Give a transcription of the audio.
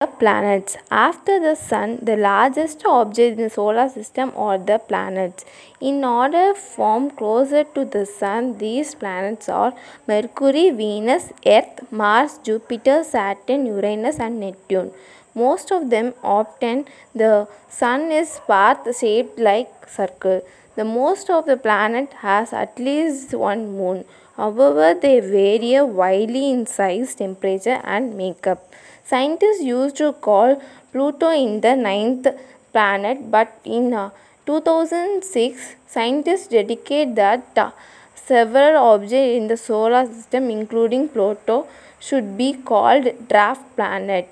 The planets. After the Sun, the largest object in the solar system are the planets. In order form closer to the Sun, these planets are Mercury, Venus, Earth, Mars, Jupiter, Saturn, Uranus, and Neptune. Most of them often the Sun is path shaped like circle. The most of the planet has at least one moon. However, they vary widely in size, temperature, and makeup. Scientists used to call Pluto in the ninth planet, but in uh, 2006, scientists dedicate that uh, several objects in the solar system, including Pluto, should be called dwarf planet.